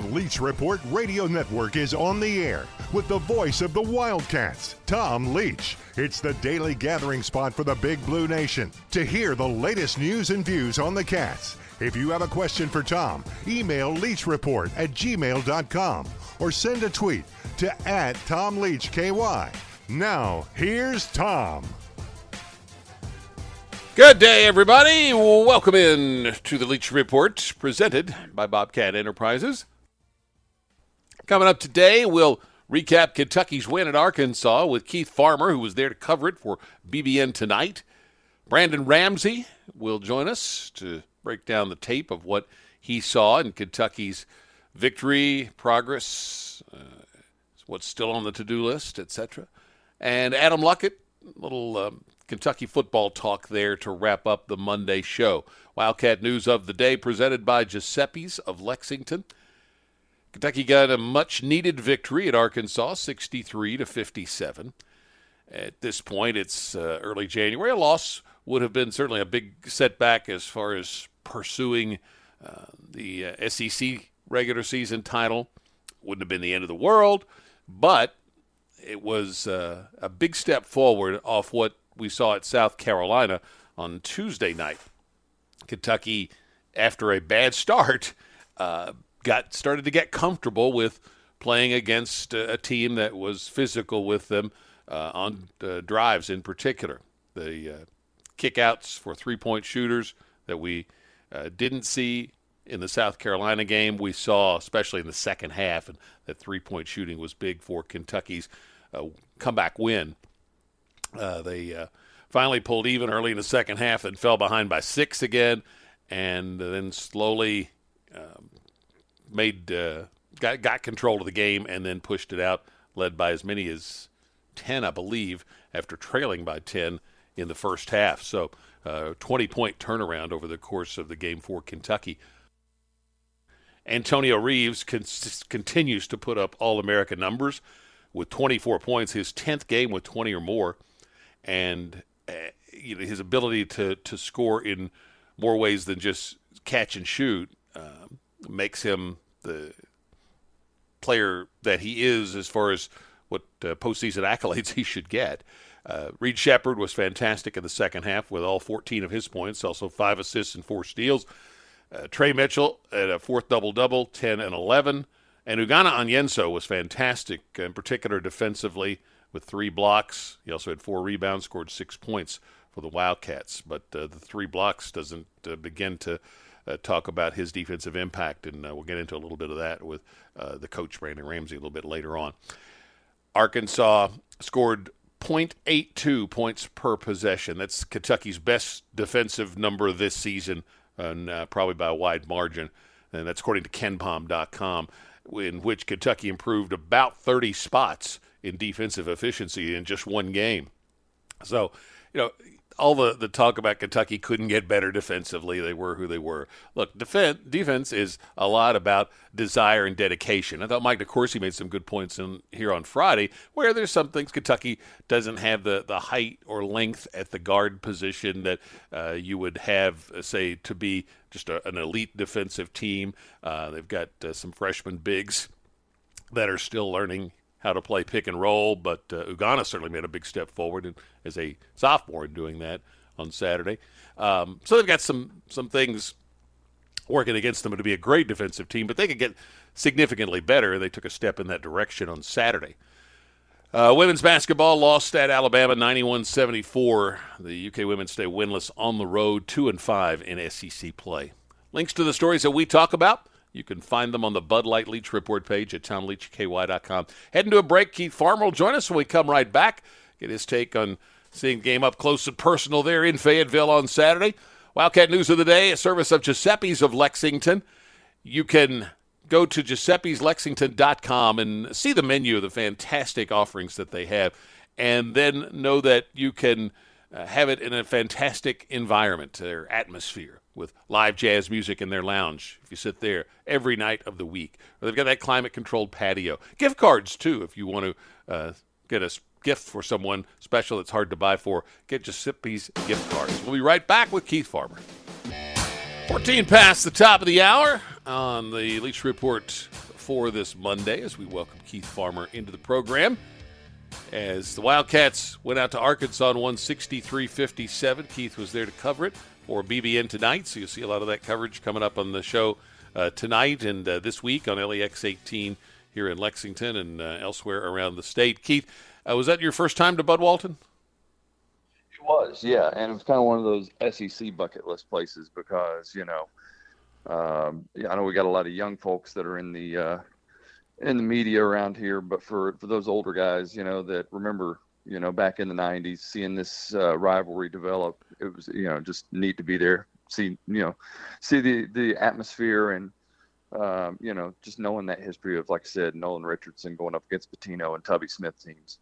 Leach Report Radio Network is on the air with the voice of the Wildcats, Tom Leach. It's the daily gathering spot for the Big Blue Nation to hear the latest news and views on the Cats. If you have a question for Tom, email leachreport at gmail.com or send a tweet to at Tom Leach KY. Now, here's Tom. Good day, everybody. Welcome in to the Leach Report presented by Bobcat Enterprises. Coming up today, we'll recap Kentucky's win at Arkansas with Keith Farmer, who was there to cover it for BBN tonight. Brandon Ramsey will join us to break down the tape of what he saw in Kentucky's victory, progress, uh, what's still on the to-do list, etc. And Adam Luckett, a little um, Kentucky football talk there to wrap up the Monday show. Wildcat news of the day presented by Giuseppe's of Lexington. Kentucky got a much needed victory at Arkansas, 63 to 57. At this point, it's uh, early January. A loss would have been certainly a big setback as far as pursuing uh, the uh, SEC regular season title. Wouldn't have been the end of the world, but it was uh, a big step forward off what we saw at South Carolina on Tuesday night. Kentucky, after a bad start, uh, got started to get comfortable with playing against a team that was physical with them uh, on uh, drives in particular. The uh, kickouts for three-point shooters that we uh, didn't see in the South Carolina game, we saw especially in the second half, and that three-point shooting was big for Kentucky's uh, comeback win. Uh, they finally pulled even early in the second half and fell behind by six again, and then slowly um, made uh, got got control of the game and then pushed it out, led by as many as ten, I believe, after trailing by ten in the first half. So, uh, 20 point turnaround over the course of the game for Kentucky. Antonio Reeves con- continues to put up All American numbers with 24 points, his 10th game with 20 or more, and uh, you know, his ability to to score in more ways than just catch and shoot. Um, makes him the player that he is as far as what uh, postseason accolades he should get. Uh, Reed Sheppard was fantastic in the second half with all 14 of his points, also five assists and four steals. Uh, Tre Mitchell at a fourth double double, 10 and 11. And Ugonna Onyenso was fantastic, in particular defensively, with three blocks. He also had four rebounds, scored six points for the Wildcats. But uh, the three blocks doesn't uh, begin to uh, talk about his defensive impact, and uh, we'll get into a little bit of that with uh, the coach Brandon Ramsey a little bit later on. Arkansas scored 0.82 points per possession. That's Kentucky's best defensive number this season, and uh, probably by a wide margin. And that's according to KenPom.com, in which Kentucky improved about 30 spots in defensive efficiency in just one game. So, you know, all the, the talk about Kentucky couldn't get better defensively. They were who they were. Look, defense, defense is a lot about desire and dedication. I thought Mike DeCourcy made some good points in here on Friday, where there's some things Kentucky doesn't have the, the height or length at the guard position that uh, you would have, uh, say, to be just a, an elite defensive team. Uh, they've got uh, some freshman bigs that are still learning how to play pick and roll, but uh, Ugonna certainly made a big step forward in, as a sophomore in doing that on Saturday. Um, so they've got some some things working against them to be a great defensive team, but they could get significantly better. They took a step in that direction on Saturday. Uh, women's basketball lost at Alabama 91-74. The UK women stay winless on the road, 2 and 5 in SEC play. Links to the stories that we talk about you can find them on the Bud Light Leach Report page at TomLeachKY.com. Heading to a break. Keith Farmer will join us when we come right back. Get his take on seeing the game up close and personal there in Fayetteville on Saturday. Wildcat News of the Day, a service of Giuseppe's of Lexington. You can go to giuseppe'slexington.com and see the menu of the fantastic offerings that they have, and then know that you can uh, have it in a fantastic environment, their atmosphere with live jazz music in their lounge if you sit there every night of the week. Or they've got that climate controlled patio. Gift cards, too, if you want to uh, get a gift for someone special that's hard to buy for. Get Giuseppe's gift cards. We'll be right back with Keith Farmer. 14 past the top of the hour on the Leach Report for this Monday as we welcome Keith Farmer into the program. As the Wildcats went out to Arkansas and won 63 57, Keith was there to cover it for BBN tonight. So you'll see a lot of that coverage coming up on the show uh, tonight and uh, this week on LEX 18 here in Lexington and uh, elsewhere around the state. Keith, uh, was that your first time to Bud Walton? It was, yeah, and it was kind of one of those SEC bucket list places because you know, um, I know we got a lot of young folks that are in the uh, in the media around here, but for for those older guys, you know, that remember, you know, back in the '90s, seeing this uh, rivalry develop, it was you know just neat to be there, see you know, see the the atmosphere and um, you know, just knowing that history of, like I said, Nolan Richardson going up against Pitino and Tubby Smith teams.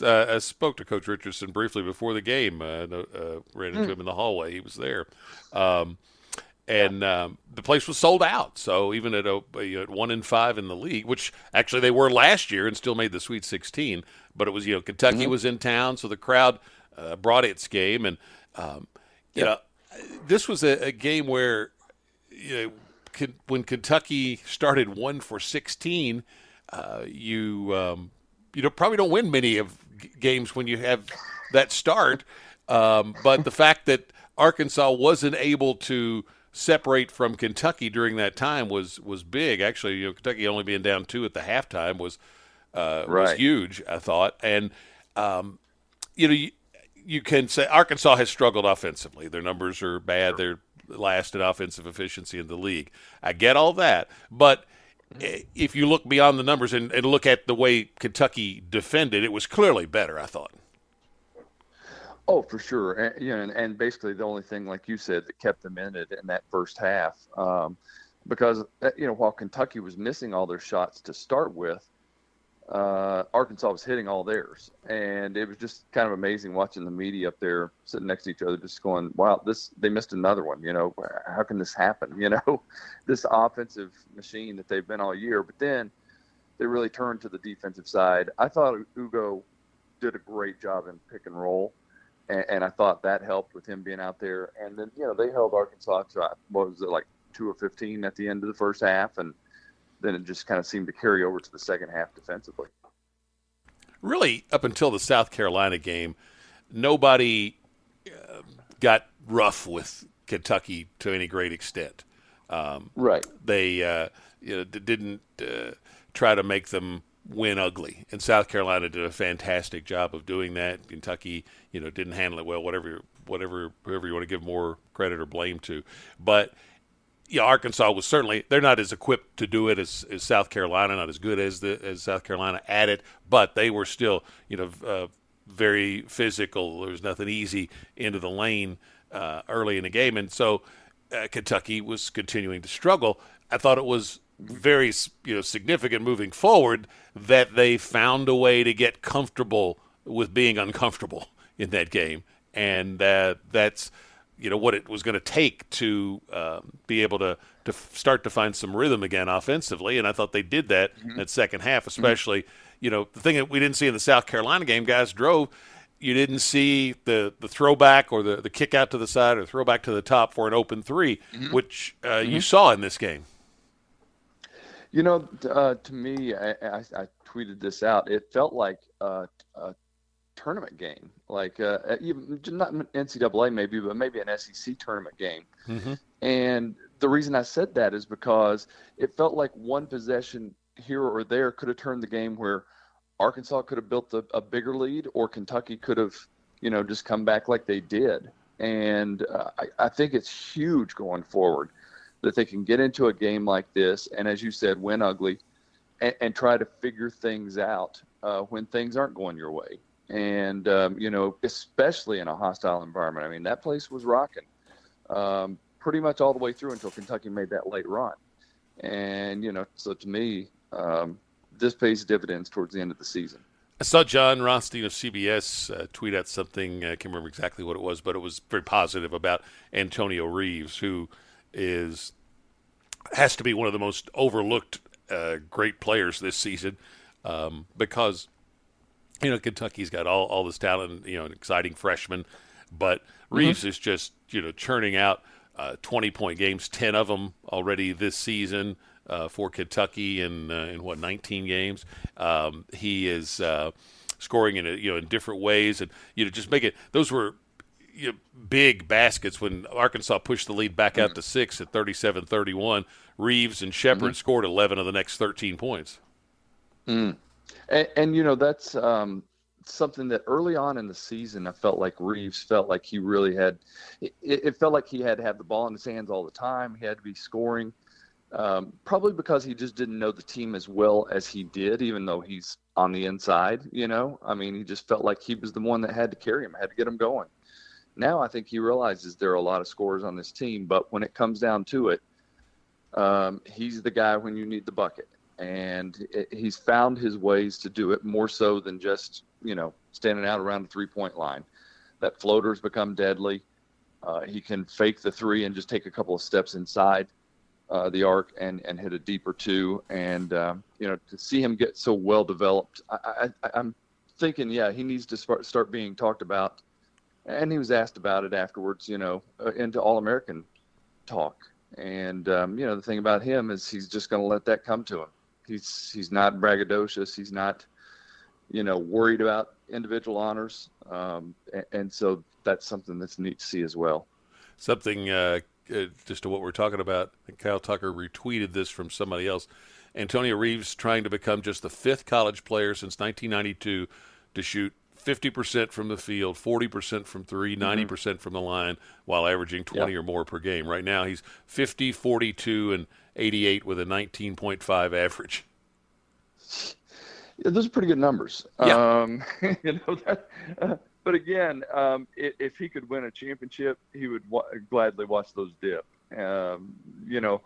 Uh, I spoke to Coach Richardson briefly before the game. Uh, uh, ran into mm. him in the hallway. He was there, um, and um, the place was sold out. So even at, a, at one in five in the league, which actually they were last year and still made the Sweet 16, but it was you know Kentucky mm-hmm. was in town, so the crowd uh, brought its game, and um, you know this was a, a game where you know when Kentucky started one for 16, uh, you um, you know probably don't win many of games when you have that start. Um, but the fact that Arkansas wasn't able to separate from Kentucky during that time was was big. Actually, you know, Kentucky only being down two at the halftime was uh, right. was huge. I thought, and um, you know, you, you, can say Arkansas has struggled offensively. Their numbers are bad. They're last in offensive efficiency in the league. I get all that, but if you look beyond the numbers and, and, look at the way Kentucky defended, it was clearly better. I thought. Oh, for sure. And, you know, and, and basically the only thing, like you said, that kept them in it in that first half, um, because uh, you know while Kentucky was missing all their shots to start with, uh, Arkansas was hitting all theirs, and it was just kind of amazing watching the media up there sitting next to each other, just going, "Wow, this they missed another one." You know, how can this happen? You know, this offensive machine that they've been all year, but then they really turned to the defensive side. I thought Ugo did a great job in pick and roll, and, and I thought that helped with him being out there. And then you know they held Arkansas to what was it like two or fifteen at the end of the first half, and then it just kind of seemed to carry over to the second half defensively. Really, up until the South Carolina game, nobody uh, got rough with Kentucky to any great extent. Um, right. They uh, you know, didn't uh, try to make them win ugly, and South Carolina did a fantastic job of doing that. Kentucky, you know, didn't handle it well. Whatever, whatever, whoever you want to give more credit or blame to, but yeah, Arkansas was certainly they're not as equipped to do it as, as South Carolina, not as good as the as South Carolina at it, but they were still you know uh, very physical. There was nothing easy into the lane uh, early in the game, and so uh, Kentucky was continuing to struggle. I thought it was very you know significant moving forward that they found a way to get comfortable with being uncomfortable in that game, and that that's you know what it was going to take to um, be able to to start to find some rhythm again offensively, and I thought they did that mm-hmm. that second half, mm-hmm. especially. Mm-hmm. You know, the thing that we didn't see in the South Carolina game, guys drove. You didn't see the the throwback or the the kick out to the side or throwback to the top for an open 3 mm-hmm. which uh, you mm-hmm. saw in this game. You know, uh, to me, I, I, I, tweeted this out. It felt like a tournament game, like uh, uh even not NCAA maybe, but maybe an SEC tournament game. Mm-hmm. And the reason I said that is because it felt like one possession here or there could have turned the game where Arkansas could have built a, a bigger lead, or Kentucky could have, you know, just come back like they did. And uh, I, I think it's huge going forward that they can get into a game like this, and as you said, win ugly, and, and try to figure things out uh, when things aren't going your way and um, you know, especially in a hostile environment. I mean, that place was rocking. um, pretty much all the way through until Kentucky made that late run. And you know, so to me, um, this pays dividends towards the end of the season. I saw Jon Rothstein of CBS uh, tweet out something. I can't remember exactly what it was, but it was very positive about Antonio Reeves, who is has to be one of the most overlooked uh, great players this season um, because you know Kentucky's got all, all this talent, you know, an exciting freshman, but mm-hmm. Reeves mm-hmm. is just you know churning out uh, twenty point games, ten of them already this season uh, for Kentucky in uh, in what 19 games. Um, he is uh, scoring in a, you know in different ways, and you know just make it. Those were you know, big baskets when Arkansas pushed the lead back out to six at 37-31. Reeves and Sheppard mm-hmm. scored 11 of the next 13 points. Mm. And, and, you know that's um, something that early on in the season I felt like Reeves felt like he really had. It, it, felt like he had to have the ball in his hands all the time. He had to be scoring. Um, probably because he just didn't know the team as well as he did, even though he's on the inside. You know, I mean, he just felt like he was the one that had to carry him, had to get him going. Now I think he realizes there are a lot of scorers on this team, but when it comes down to it, um, he's the guy when you need the bucket, and it, he's found his ways to do it more so than just you know standing out around the three point line. That floater's become deadly. Uh, he can fake the three and just take a couple of steps inside uh, the arc and and hit a deeper two. And um, you know, to see him get so well developed, I, I, I'm thinking, yeah, he needs to start being talked about. And he was asked about it afterwards, you know, uh, into All American talk. And um, you know, the thing about him is he's just going to let that come to him. He's he's not braggadocious. He's not, you know, worried about individual honors. Um, and, and, so that's something that's neat to see as well. Something uh, uh, just to what we're talking about, Kyle Tucker retweeted this from somebody else. Antonio Reeves trying to become just the fifth college player since 1992 to shoot 50% from the field, 40% from 3 90% mm-hmm. from the line, while averaging 20 yep. or more per game. Right now, he's 50, 42, and 88 with a 19.5 average. Yeah, those are pretty good numbers. Yeah. Um, you know that, uh, but again, um, if, if, he could win a championship, he would wa- gladly watch those dip. Um, you know,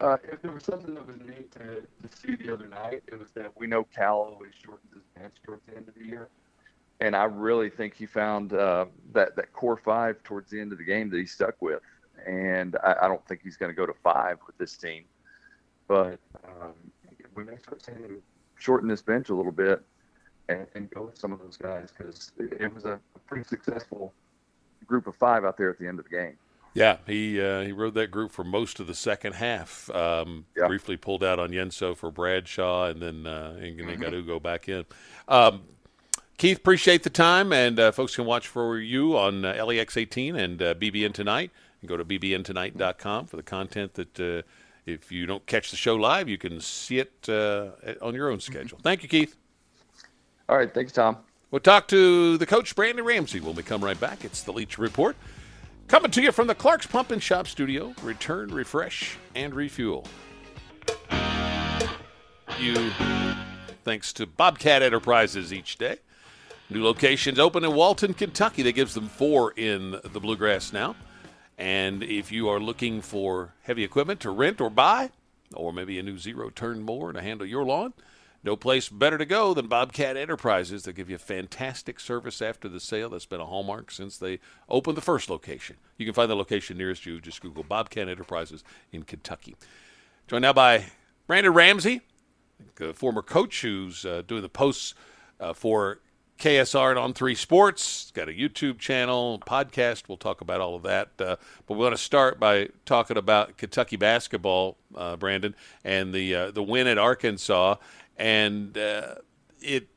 uh, if there was something that was neat to, to, see the other night, it was that we know Cal always shortens his bench towards the end of the year, and I really think he found uh, that that core five towards the end of the game that he stuck with, and I, I don't think he's going to go to five with this team, but um, we may start seeing him shorten this bench a little bit and, and go with some of those guys because it, it, was a, pretty successful group of five out there at the end of the game. Yeah, he uh, he rode that group for most of the second half. Um, yeah. Briefly pulled out Onyenso for Bradshaw, and then uh, and then got mm-hmm. Ugo back in. Um, Keith, appreciate the time, and uh, folks can watch for you on uh, LEX 18 and uh, BBN Tonight. And go to bbntonight.com for the content that uh, if you don't catch the show live, you can see it uh, on your own schedule. Thank you, Keith. All right. Thanks, Tom. We'll talk to the coach, Brandon Ramsey, when we come right back. It's the Leach Report. Coming to you from the Clark's Pump and Shop Studio. Return, refresh, and refuel. You, thanks to Bobcat Enterprises each day. New locations open in Walton, Kentucky. That gives them four in the Bluegrass now. And if you are looking for heavy equipment to rent or buy, or maybe a new zero turn mower to handle your lawn, no place better to go than Bobcat Enterprises. They give you fantastic service after the sale. That's been a hallmark since they opened the first location. You can find the location nearest you. Just Google Bobcat Enterprises in Kentucky. Joined now by Brandon Ramsey, a former coach who's uh, doing the posts uh, for KSR and On Three Sports. He's got a YouTube channel, podcast. We'll talk about all of that. Uh, but we want to start by talking about Kentucky basketball, uh, Brandon, and the uh, the win at Arkansas and uh, it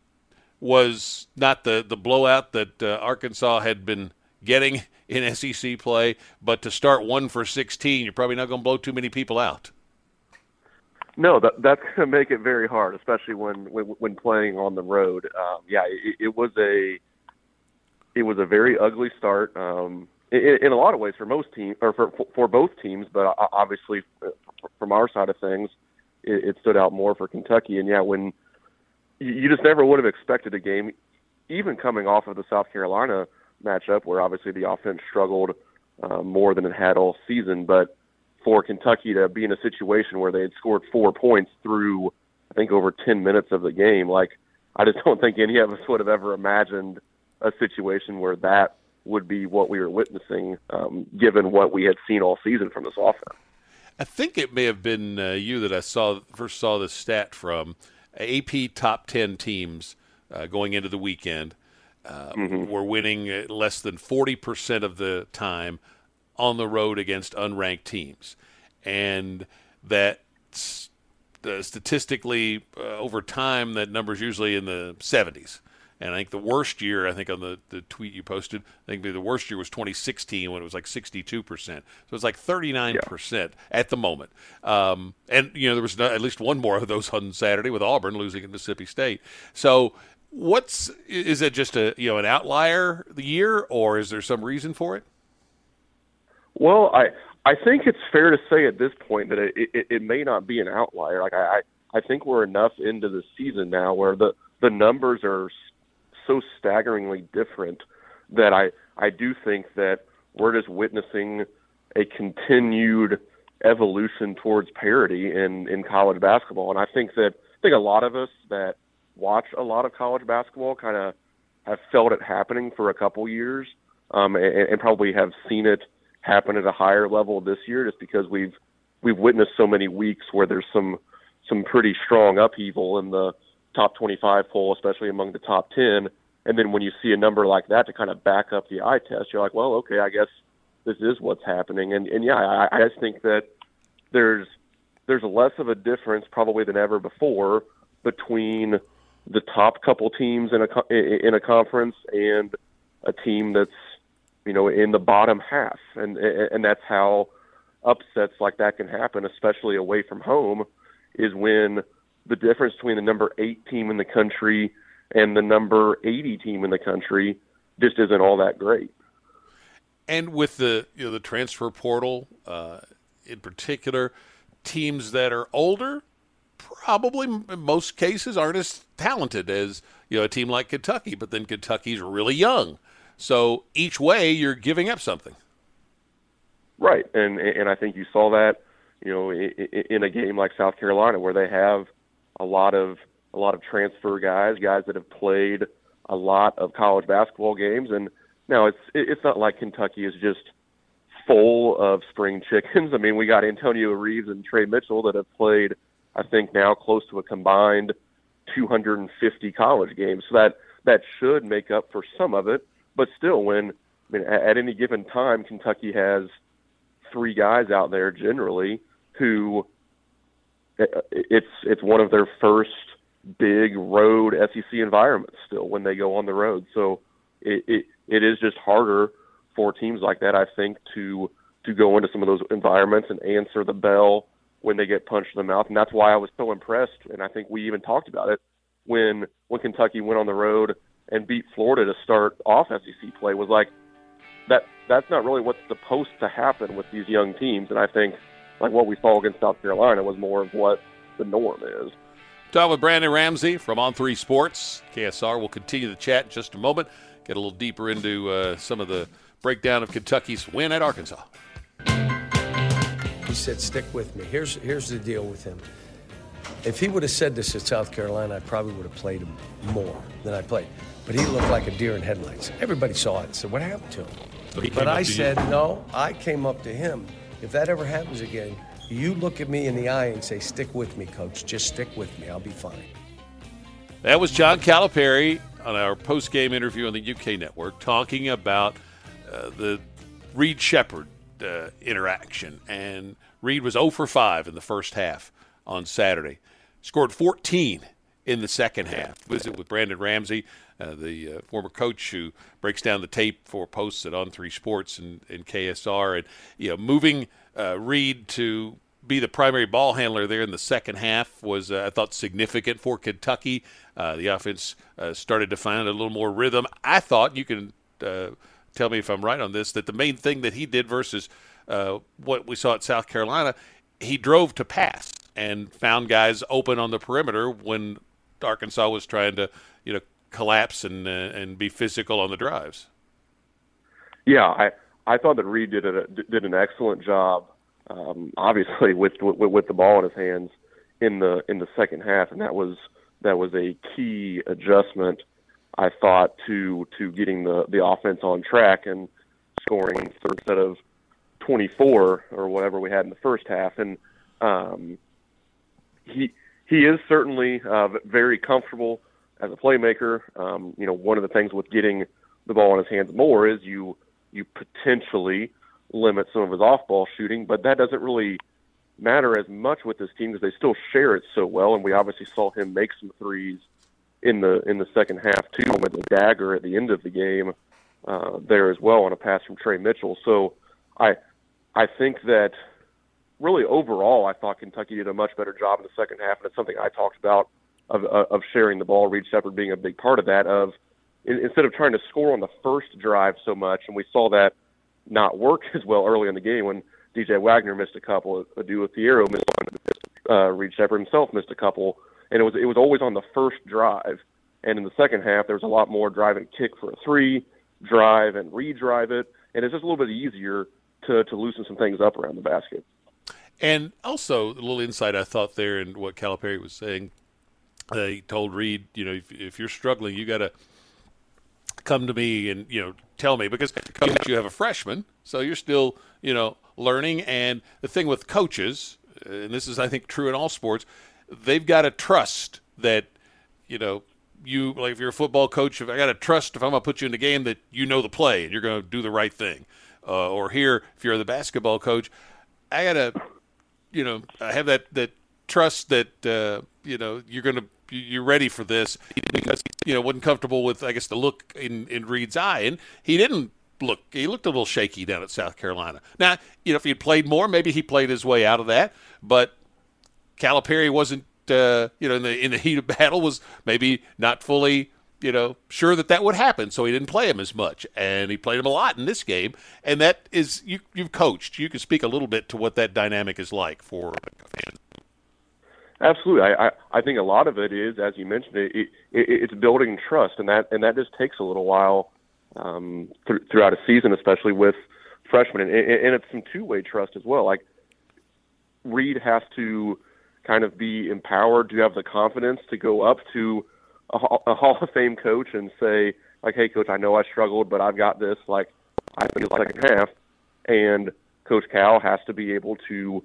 was not the, the blowout that uh, Arkansas had been getting in SEC play, but to start one for 16, you're probably not going to blow too many people out. No, that, that's going to make it very hard, especially when when, when playing on the road. Um, yeah, it, it was a it was a very ugly start. Um, in, in a lot of ways for most teams or for for both teams, but obviously from our side of things, it, it stood out more for Kentucky. And yeah, when you just never would have expected a game, even coming off of the South Carolina matchup, where obviously the offense struggled uh, more than it had all season. But for Kentucky to be in a situation where they had scored four points through, I think, over 10 minutes of the game, like I just don't think any of us would have ever imagined a situation where that would be what we were witnessing, um, given what we had seen all season from this offense. I think it may have been uh, you that I saw first saw this stat from AP top 10 teams uh, going into the weekend uh, mm-hmm. were winning less than 40% of the time on the road against unranked teams. And that uh, statistically, uh, over time, that number is usually in the 70s. And I think the worst year, I think on the, the tweet you posted, I think the worst year was 2016 when it was like 62%. So it's like 39% yeah. at the moment. Um, and, you know, there was at least one more of those on Saturday with Auburn losing at Mississippi State. So what's, is it just a, you know, an outlier the year or is there some reason for it? Well, I, I think it's fair to say at this point that it, it, it may not be an outlier. Like I, I think we're enough into the season now where the, the numbers are so staggeringly different that I I do think that we're just witnessing a continued evolution towards parity in in college basketball, and I think that I think a lot of us that watch a lot of college basketball kind of have felt it happening for a couple years, um, and, and probably have seen it happen at a higher level this year, just because we've we've witnessed so many weeks where there's some some pretty strong upheaval in the top 25 poll, especially among the top 10. And then when you see a number like that to kind of back up the eye test, you're like, well, okay, I guess this is what's happening. And and yeah, I, I just think that there's there's less of a difference probably than ever before between the top couple teams in a in a conference and a team that's you know in the bottom half, and and that's how upsets like that can happen, especially away from home, is when the difference between the number eight team in the country and the number 80 team in the country just isn't all that great. And with the you know the transfer portal uh, in particular, teams that are older probably in most cases aren't as talented as you know a team like Kentucky, but then Kentucky's really young. So each way you're giving up something. Right, and and I think you saw that you know in a game like South Carolina where they have a lot of a lot of transfer guys, guys that have played a lot of college basketball games. And now it's it's not like Kentucky is just full of spring chickens. I mean, we got Antonio Reeves and Tre Mitchell that have played, I think, now close to a combined 250 college games. So that that should make up for some of it. But still, when I mean, at any given time, Kentucky has three guys out there generally who it's it's one of their first big road SEC environments still when they go on the road. So it, it it is just harder for teams like that, I think, to to go into some of those environments and answer the bell when they get punched in the mouth. And that's why I was so impressed, and I think we even talked about it when when Kentucky went on the road and beat Florida to start off SEC play was like that that's not really what's supposed to happen with these young teams. And I think like what we saw against South Carolina was more of what the norm is. Talk with Brandon Ramsey from On Three Sports. KSR will continue the chat in just a moment. Get a little deeper into uh, some of the breakdown of Kentucky's win at Arkansas. He said, "Stick with me." Here's here's the deal with him. If he would have said this at South Carolina, I probably would have played him more than I played. But he looked like a deer in headlights. Everybody saw it and said, "What happened to him?" So but I said, you. "No." I came up to him. If that ever happens again, you look at me in the eye and say, Stick with me, coach. Just stick with me. I'll be fine. That was John Calipari on our post game interview on the UK network talking about uh, the Reed Sheppard uh, interaction. And Reed was 0 for 5 in the first half on Saturday. Scored 14 in the second half. Visit with Brandon Ramsey, uh, the uh, former coach who breaks down the tape for posts at On Three Sports and, and KSR, and you know moving uh, Reed to be the primary ball handler there in the second half was, uh, I thought, significant for Kentucky. Uh, the offense started to find a little more rhythm. I thought you can tell me if I'm right on this that the main thing that he did versus what we saw at South Carolina, he drove to pass and found guys open on the perimeter when Arkansas was trying to, you know, collapse and and be physical on the drives. Yeah, I I thought that Reed did a, did an excellent job, um, obviously with, with with the ball in his hands in the in the second half, and that was that was a key adjustment. I thought to to getting the the offense on track and scoring instead of 24 or whatever we had in the first half, and um, he he is certainly uh, very comfortable as a playmaker. Um, you know, one of the things with getting the ball in his hands more is you you potentially limit some of his off-ball shooting, but that doesn't really matter as much with this team because they still share it so well. And we obviously saw him make some threes in the in the second half too, with the dagger at the end of the game uh, there as well on a pass from Tre Mitchell. So I I think that really overall, I thought Kentucky did a much better job in the second half, and it's something I talked about of of sharing the ball, Reed Sheppard being a big part of that. Of instead of trying to score on the first drive so much, and we saw that not work as well early in the game when DJ Wagner missed a couple, Adou Thiero missed one, uh, Reed Sheppard himself missed a couple, and it was it was always on the first drive. And in the second half, there was a lot more drive and kick for a three, drive and redrive it, and it's just a little bit easier to to loosen some things up around the basket. And also, a little insight I thought there in what Calipari was saying. Uh, he told Reed, you know, if, if you're struggling, you got to come to me and you know tell me because you have a freshman, so you're still you know learning. And the thing with coaches, and this is I think true in all sports, they've got to trust that you know you like if you're a football coach, if I got to trust if I'm gonna put you in the game that you know the play and you're gonna do the right thing. Uh, or here, if you're the basketball coach, I gotta you know I have that that trust that uh, you know you're gonna you're ready for this because you know wasn't comfortable with I guess the look in in Reed's eye, and he didn't look he looked a little shaky down at South Carolina. Now you know if he played more, maybe he played his way out of that, but Calipari wasn't uh, you know in the in the heat of battle was maybe not fully you know sure that that would happen, so he didn't play him as much, and he played him a lot in this game, and that is you you've coached, you can speak a little bit to what that dynamic is like for. Absolutely, I, I I think a lot of it is, as you mentioned, it, it, it's building trust, and that and that just takes a little while um, th- throughout a season, especially with freshmen, and, and it's some two-way trust as well. Like Reed has to kind of be empowered to have the confidence to go up to a, a Hall of Fame coach and say, like, "Hey, coach, I know I struggled, but I've got this." Like, I think like second half, and Coach Cal has to be able to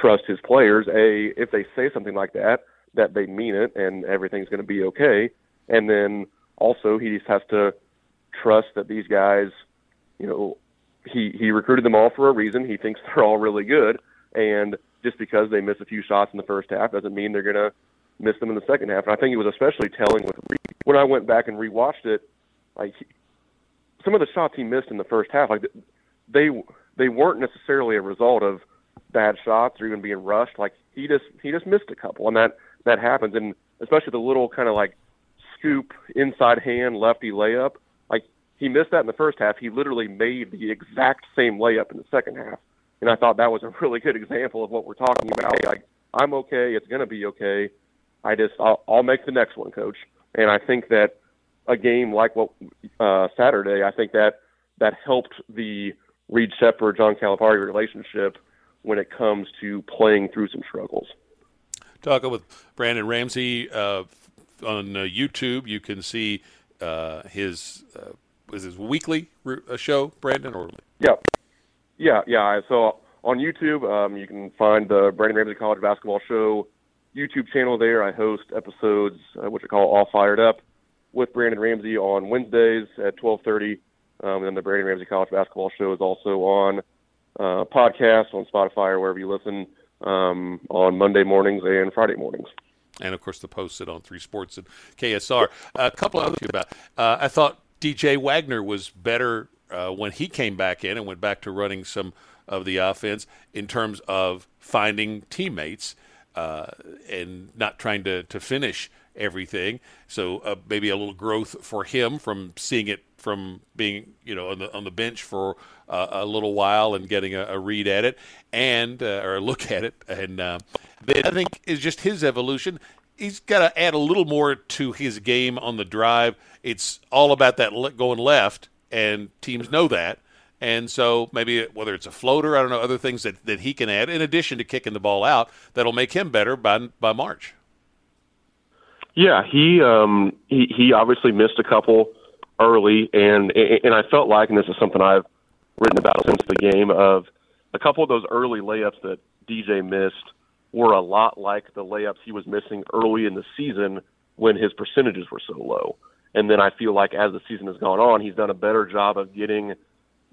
trust his players. A, if they say something like that, that they mean it and everything's going to be okay. And then also he just has to trust that these guys, you know, he he recruited them all for a reason. He thinks they're all really good, and just because they miss a few shots in the first half doesn't mean they're going to miss them in the second half. And I think it was especially telling with when I went back and rewatched it, like some of the shots he missed in the first half, like they they weren't necessarily a result of bad shots or even being rushed. Like he just he just missed a couple, and that that happens. And especially the little kind of like scoop inside hand lefty layup. Like he missed that in the first half. He literally made the exact same layup in the second half. And I thought that was a really good example of what we're talking about. Like I'm okay. It's going to be okay. I just I'll, I'll make the next one, coach. And I think that a game like what uh, Saturday, I think that that helped the Reed Sheppard John Calipari relationship when it comes to playing through some struggles. Talking with Brandon Ramsey uh, on uh, YouTube, you can see uh, his uh, is his weekly uh, show, Brandon, or yeah, yeah, yeah. So on YouTube, um, you can find the Brandon Ramsey College Basketball Show YouTube channel. There, I host episodes uh, which I call All Fired Up with Brandon Ramsey on Wednesdays at 12:30. Um, and then the Brandon Ramsey College Basketball Show is also on uh, podcast on Spotify or wherever you listen um, on Monday mornings and Friday mornings. And of course, the post it on Three Sports and KSR. A couple of other things about. Uh, I thought DJ Wagner was better uh, when he came back in and went back to running some of the offense in terms of finding teammates uh, and not trying to, to finish everything. So uh, maybe a little growth for him from seeing it from being you know on the on the bench for uh, a little while and getting a, a read at it and uh, or a look at it, and uh, I think is just his evolution. He's got to add a little more to his game on the drive. It's all about that going left, and teams know that. And so maybe whether it's a floater, I don't know, other things that, that he can add in addition to kicking the ball out that'll make him better by by March. Yeah, he um, he he obviously missed a couple early, and and I felt like, and this is something I've written about since the game, of a couple of those early layups that DJ missed were a lot like the layups he was missing early in the season when his percentages were so low. And then I feel like as the season has gone on, he's done a better job of getting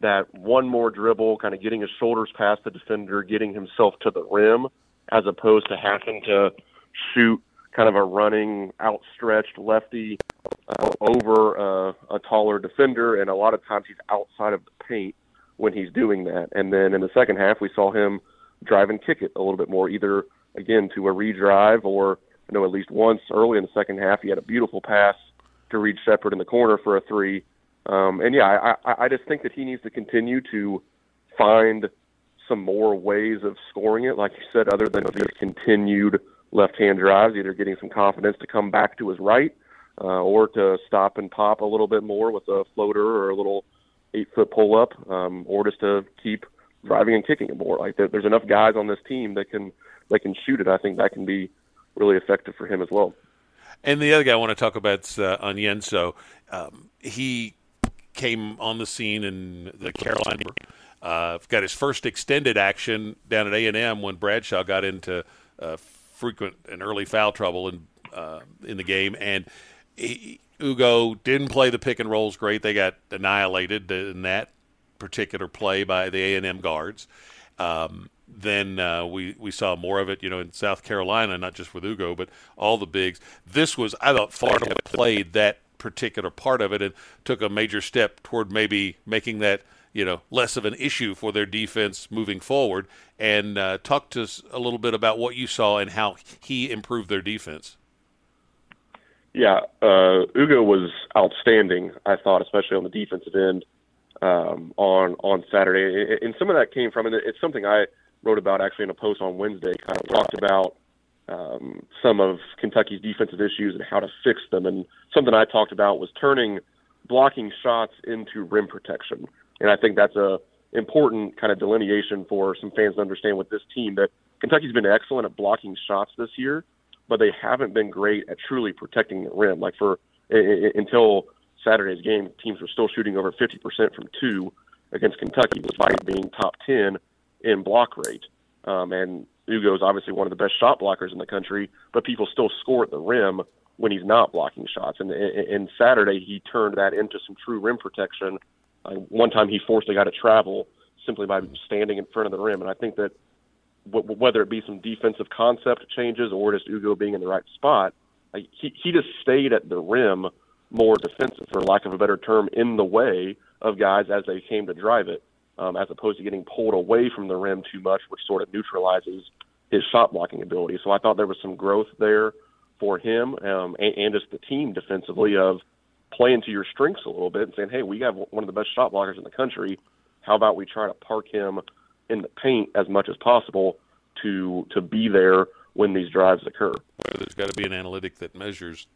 that one more dribble, kind of getting his shoulders past the defender, getting himself to the rim, as opposed to having to shoot kind of a running, outstretched lefty uh, over uh, a taller defender. And a lot of times he's outside of the paint when he's doing that. And then in the second half, we saw him drive and kick it a little bit more, either again to a redrive or I know at least once early in the second half he had a beautiful pass to Reed Sheppard in the corner for a three. Um, and yeah, I, I just think that he needs to continue to find some more ways of scoring it, like you said, other than just continued left-hand drives, either getting some confidence to come back to his right uh, or to stop and pop a little bit more with a floater or a little eight-foot pull-up, um, or just to keep driving and kicking it more. Like there's enough guys on this team that can that can shoot it. I think that can be really effective for him as well. And the other guy I want to talk about is uh, Onyenso. Um, he came on the scene in the Carolina. Uh, got his first extended action down at A and M when Bradshaw got into uh, frequent and early foul trouble in uh, in the game, and he, Ugo didn't play the pick and rolls great. They got annihilated in that particular play by the A and M guards. Um, then uh, we we saw more of it, you know, in South Carolina, not just with Ugo, but all the bigs. This was, I thought, Florida played that particular part of it and took a major step toward maybe making that you know less of an issue for their defense moving forward. And uh, talk to us a little bit about what you saw and how he improved their defense. Yeah, uh, Ugo was outstanding. I thought, especially on the defensive end um, on on Saturday, and some of that came from, and it's something I wrote about actually in a post on Wednesday. Kind of talked about um, some of Kentucky's defensive issues and how to fix them. And something I talked about was turning blocking shots into rim protection. And I think that's a important kind of delineation for some fans to understand with this team that Kentucky's been excellent at blocking shots this year, but they haven't been great at truly protecting the rim. Like for until Saturday's game, teams were still shooting over 50% from two against Kentucky, despite being top 10 in block rate. Um, and Ugo is obviously one of the best shot blockers in the country, but people still score at the rim when he's not blocking shots. And in Saturday, he turned that into some true rim protection. Uh, one time, he forced a guy to travel simply by standing in front of the rim. And I think that w- whether it be some defensive concept changes or just Ugo being in the right spot, like he he just stayed at the rim more defensive, for lack of a better term, in the way of guys as they came to drive it um, as opposed to getting pulled away from the rim too much, which sort of neutralizes his shot blocking ability. So I thought there was some growth there for him um, and, and just the team defensively of playing to your strengths a little bit and saying, hey, we have one of the best shot blockers in the country. How about we try to park him in the paint as much as possible to to be there when these drives occur? Well, there's got to be an analytic that measures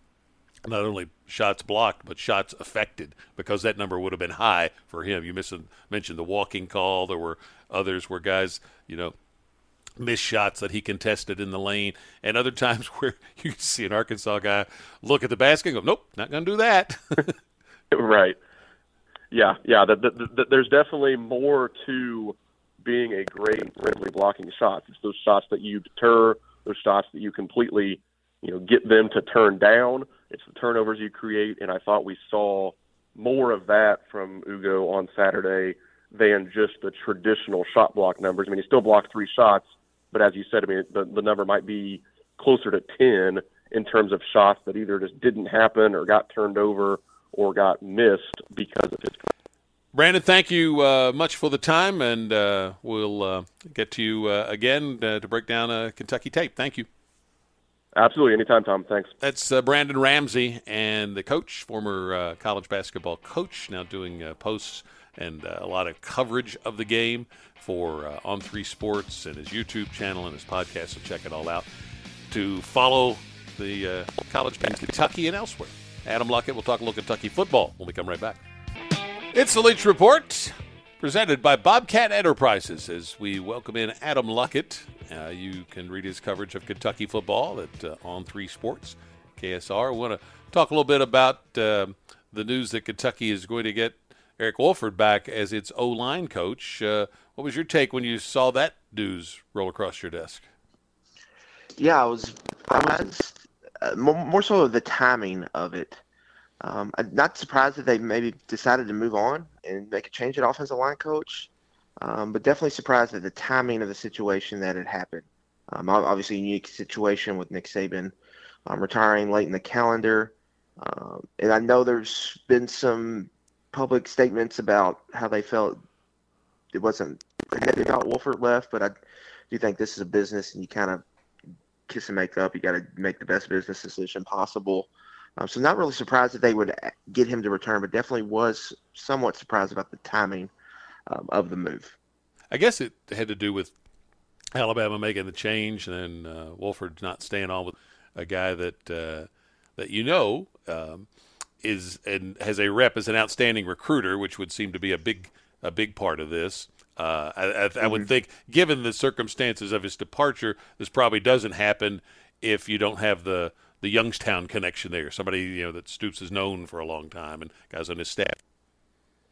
not only shots blocked but shots affected because that number would have been high for him. You mentioned the walking call. There were others where guys, you know, missed shots that he contested in the lane, and other times where you see an Arkansas guy look at the basket and go, "Nope, not going to do that." right. Yeah, yeah. The, the, the, there's definitely more to being a great rimly blocking shots. It's those shots that you deter, those shots that you completely, you know, get them to turn down it's the turnovers you create, and I thought we saw more of that from Ugo on Saturday than just the traditional shot block numbers. I mean, he still blocked three shots, but as you said, I mean, the, the number might be closer to 10 in terms of shots that either just didn't happen or got turned over or got missed because of his. Brandon, thank you uh, much for the time, and uh, we'll uh, get to you uh, again uh, to break down a Kentucky tape. Thank you. Absolutely. Anytime, Tom. Thanks. That's uh, Brandon Ramsey and the coach, former uh, college basketball coach, now doing uh, posts and uh, a lot of coverage of the game for uh, On Three Sports and his YouTube channel and his podcast. So check it all out to follow the uh, college in Kentucky and elsewhere. Adam Luckett will talk a little Kentucky football when we come right back. It's the Leach Report. presented by Bobcat Enterprises. As we welcome in Adam Luckett, uh, you can read his coverage of Kentucky football at uh, On Three Sports, KSR. We want to talk a little bit about uh, the news that Kentucky is going to get Eric Wolford back as its O line coach. Uh, what was your take when you saw that news roll across your desk? Yeah, I was. I was uh, more, more so the timing of it. Um, I'm not surprised that they maybe decided to move on and make a change at offensive line coach, um, but definitely surprised at the timing of the situation that had happened. Um, obviously, a unique situation with Nick Saban um, retiring late in the calendar. Um, and I know there's been some public statements about how they felt it wasn't about Wolford left, but I do think this is a business and you kind of kiss and make up. You got to make the best business decision possible. Um, so not really surprised that they would get him to return, but definitely was somewhat surprised about the timing um, of the move. I guess it had to do with Alabama making the change, and then uh, Wolford not staying on with a guy that uh, that you know um, is and has a rep as an outstanding recruiter, which would seem to be a big a big part of this. Uh, I, I, mm-hmm. I, would mm-hmm. think, given the circumstances of his departure, this probably doesn't happen if you don't have the the Youngstown connection there. Somebody you know that Stoops has known for a long time and guys on his staff.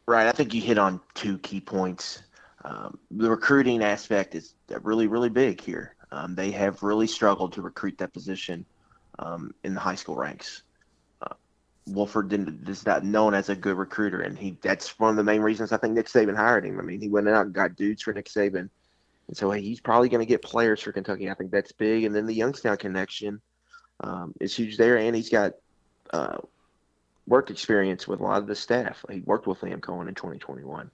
Right. I think you hit on two key points. Um, the recruiting aspect is really, really big here. Um, they have really struggled to recruit that position um, in the high school ranks. Uh, Wolford is not known as a good recruiter, and he that's one of the main reasons I think Nick Saban hired him. I mean, he went out and got dudes for Nick Saban, and so he's probably going to get players for Kentucky. I think that's big, and then the Youngstown connection um, is huge there, and he's got uh, work experience with a lot of the staff. He worked with Liam Coen in 2021,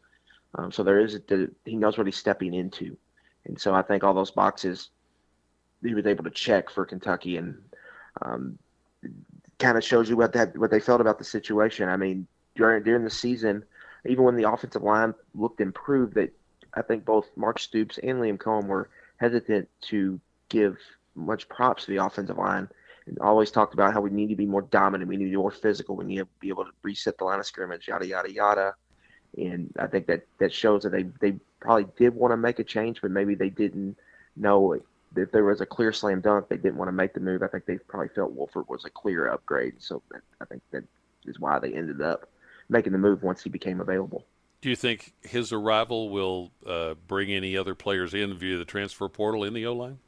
um, so there is a, he knows what he's stepping into, and so I think all those boxes he was able to check for Kentucky, and um, kind of shows you what that what they felt about the situation. I mean, during during the season, even when the offensive line looked improved, that I think both Mark Stoops and Liam Coen were hesitant to give much props to the offensive line and always talked about how we need to be more dominant, we need to be more physical, we need to be able to reset the line of scrimmage, yada yada yada. And I think that that shows that they they probably did want to make a change, but maybe they didn't know if there was a clear slam dunk, they didn't want to make the move. I think they probably felt Wolford was a clear upgrade, so I think that is why they ended up making the move once he became available. Do you think his arrival will uh, bring any other players in via the transfer portal in the O line?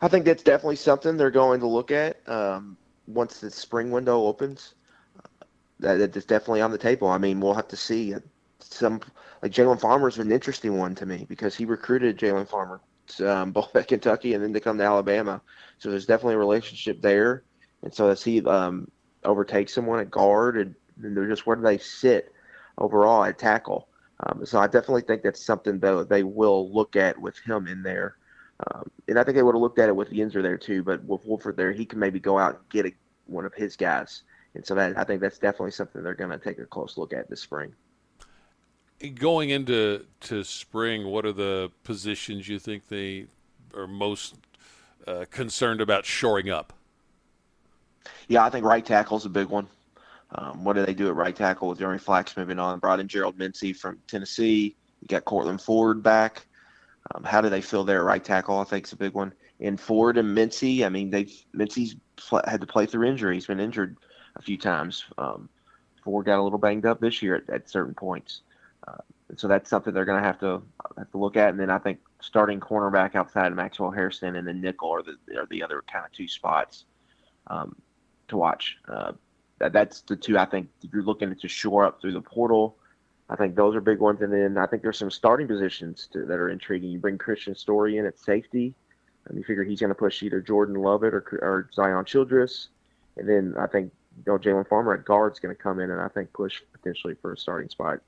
I think that's definitely something they're going to look at um, once the spring window opens. Uh, that, that's definitely on the table. I mean, we'll have to see. Some like Jalen Farmer is an interesting one to me because he recruited Jalen Farmer um, both at Kentucky and then to come to Alabama. So there's definitely a relationship there. And so as he um, overtakes someone at guard, and, and they're just where do they sit overall at tackle. Um, so I definitely think that's something that they will look at with him in there. Um, and I think they would have looked at it with Yenser there too, but with Wolford there, he can maybe go out and get a, one of his guys. And so that I think that's definitely something they're going to take a close look at this spring. Going into to spring, what are the positions you think they are most uh, concerned about shoring up? Yeah, I think right tackle is a big one. Um, what do they do at right tackle with Jeremy Flax moving on? Brought in Gerald Mincey from Tennessee. You got Courtland Ford back. Um, how do they fill their right tackle? I think is a big one. And Ford and Mincey, I mean, they've Mincey's had to play through injury. He's been injured a few times. Um, Ford got a little banged up this year at, at certain points. Uh, so that's something they're going to have to have to look at. And then I think starting cornerback outside of Maxwell Hairston and then nickel are the are the other kind of two spots um, to watch. Uh, that, that's the two I think you're looking to shore up through the portal I think those are big ones. And then I think there's some starting positions that are intriguing. You bring Christian Story in at safety, and you figure he's going to push either Jordan Lovett or, or Zion Childress. And then I think you know, Jalen Farmer at guard is going to come in and I think push potentially for a starting spot.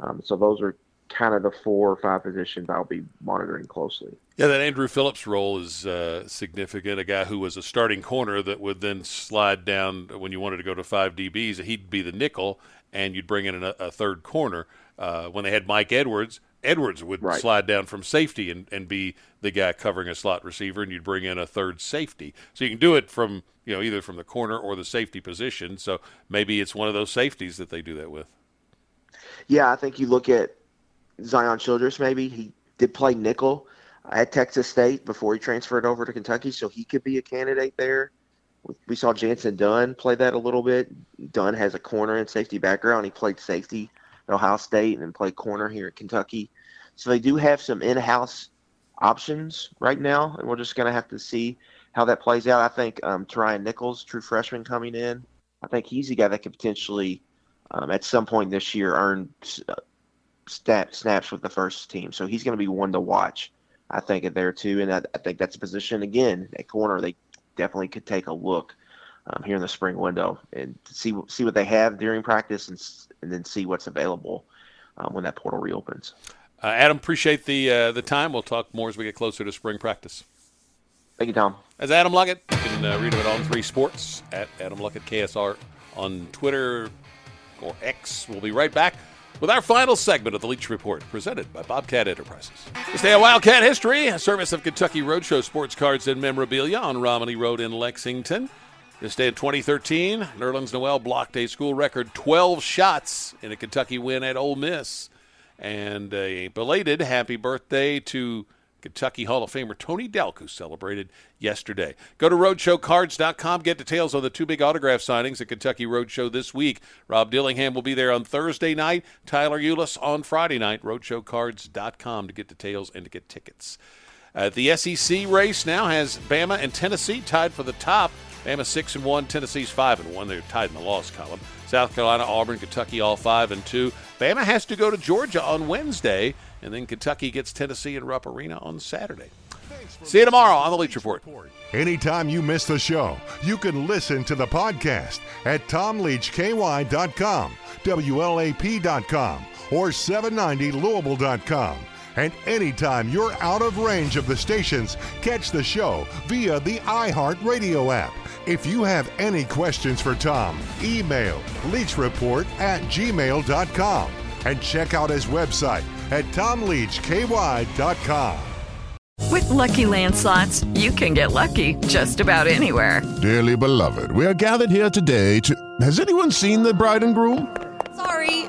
Um, so those are kind of the four or five positions I'll be monitoring closely. Yeah, that Andru Phillips role is uh, significant. A guy who was a starting corner that would then slide down when you wanted to go to five DBs. He'd be the nickel, and you'd bring in a, a third corner. Uh, when they had Mike Edwards, Edwards would right. slide down from safety and, and be the guy covering a slot receiver, and you'd bring in a third safety. So you can do it from you know either from the corner or the safety position. So maybe it's one of those safeties that they do that with. Yeah, I think you look at Zion Childress. Maybe he did play nickel at Texas State before he transferred over to Kentucky, so he could be a candidate there. We saw Jantzen Dunn play that a little bit. Dunn has a corner and safety background. He played safety at Ohio State and then played corner here at Kentucky. So they do have some in-house options right now, and we're just going to have to see how that plays out. I think um, Terhyon Nichols, true freshman coming in, I think he's the guy that could potentially, um, at some point this year, earn uh, stat, snaps with the first team. So he's going to be one to watch, I think, there too. And I, I think that's a position, again, at corner, they definitely could take a look um, here in the spring window and see see what they have during practice and, and then see what's available um, when that portal reopens. Uh, Adam, appreciate the uh, the time. We'll talk more as we get closer to spring practice. Thank you, Tom. As Adam Luckett, you can uh, read him at On Three Sports at Adam Luckett KSR on Twitter or X. We'll be right back with our final segment of the Leach Report, presented by Bobcat Enterprises. This day of Wildcat history, a service of Kentucky Roadshow Sports Cards and Memorabilia on Romany Road in Lexington. This day in 2013, Nerlens Noel blocked a school record 12 shots in a Kentucky win at Ole Miss. And a belated happy birthday to Kentucky Hall of Famer Tony Delk, who celebrated yesterday. Go to RoadshowCards.com. Get details on the two big autograph signings at Kentucky Roadshow this week. Rob Dillingham will be there on Thursday night. Tyler Ulis on Friday night. RoadshowCards.com to get details and to get tickets. Uh, the SEC race now has Bama and Tennessee tied for the top. Bama six and one, Tennessee's five and one. They're tied in the loss column. South Carolina, Auburn, Kentucky, all five and two. Bama has to go to Georgia on Wednesday, and then Kentucky gets Tennessee in Rupp Arena on Saturday. See you tomorrow on the Leach Report. Anytime you miss the show, you can listen to the podcast at tomleachky.com, WLAP.com, or 790Louisville.com. And anytime you're out of range of the stations, catch the show via the iHeartRadio app. If you have any questions for Tom, email leachreport at gmail.com and check out his website at tomleachky.com. With Lucky Land slots, you can get lucky just about anywhere. Dearly beloved, we are gathered here today to. Has anyone seen the bride and groom? Sorry,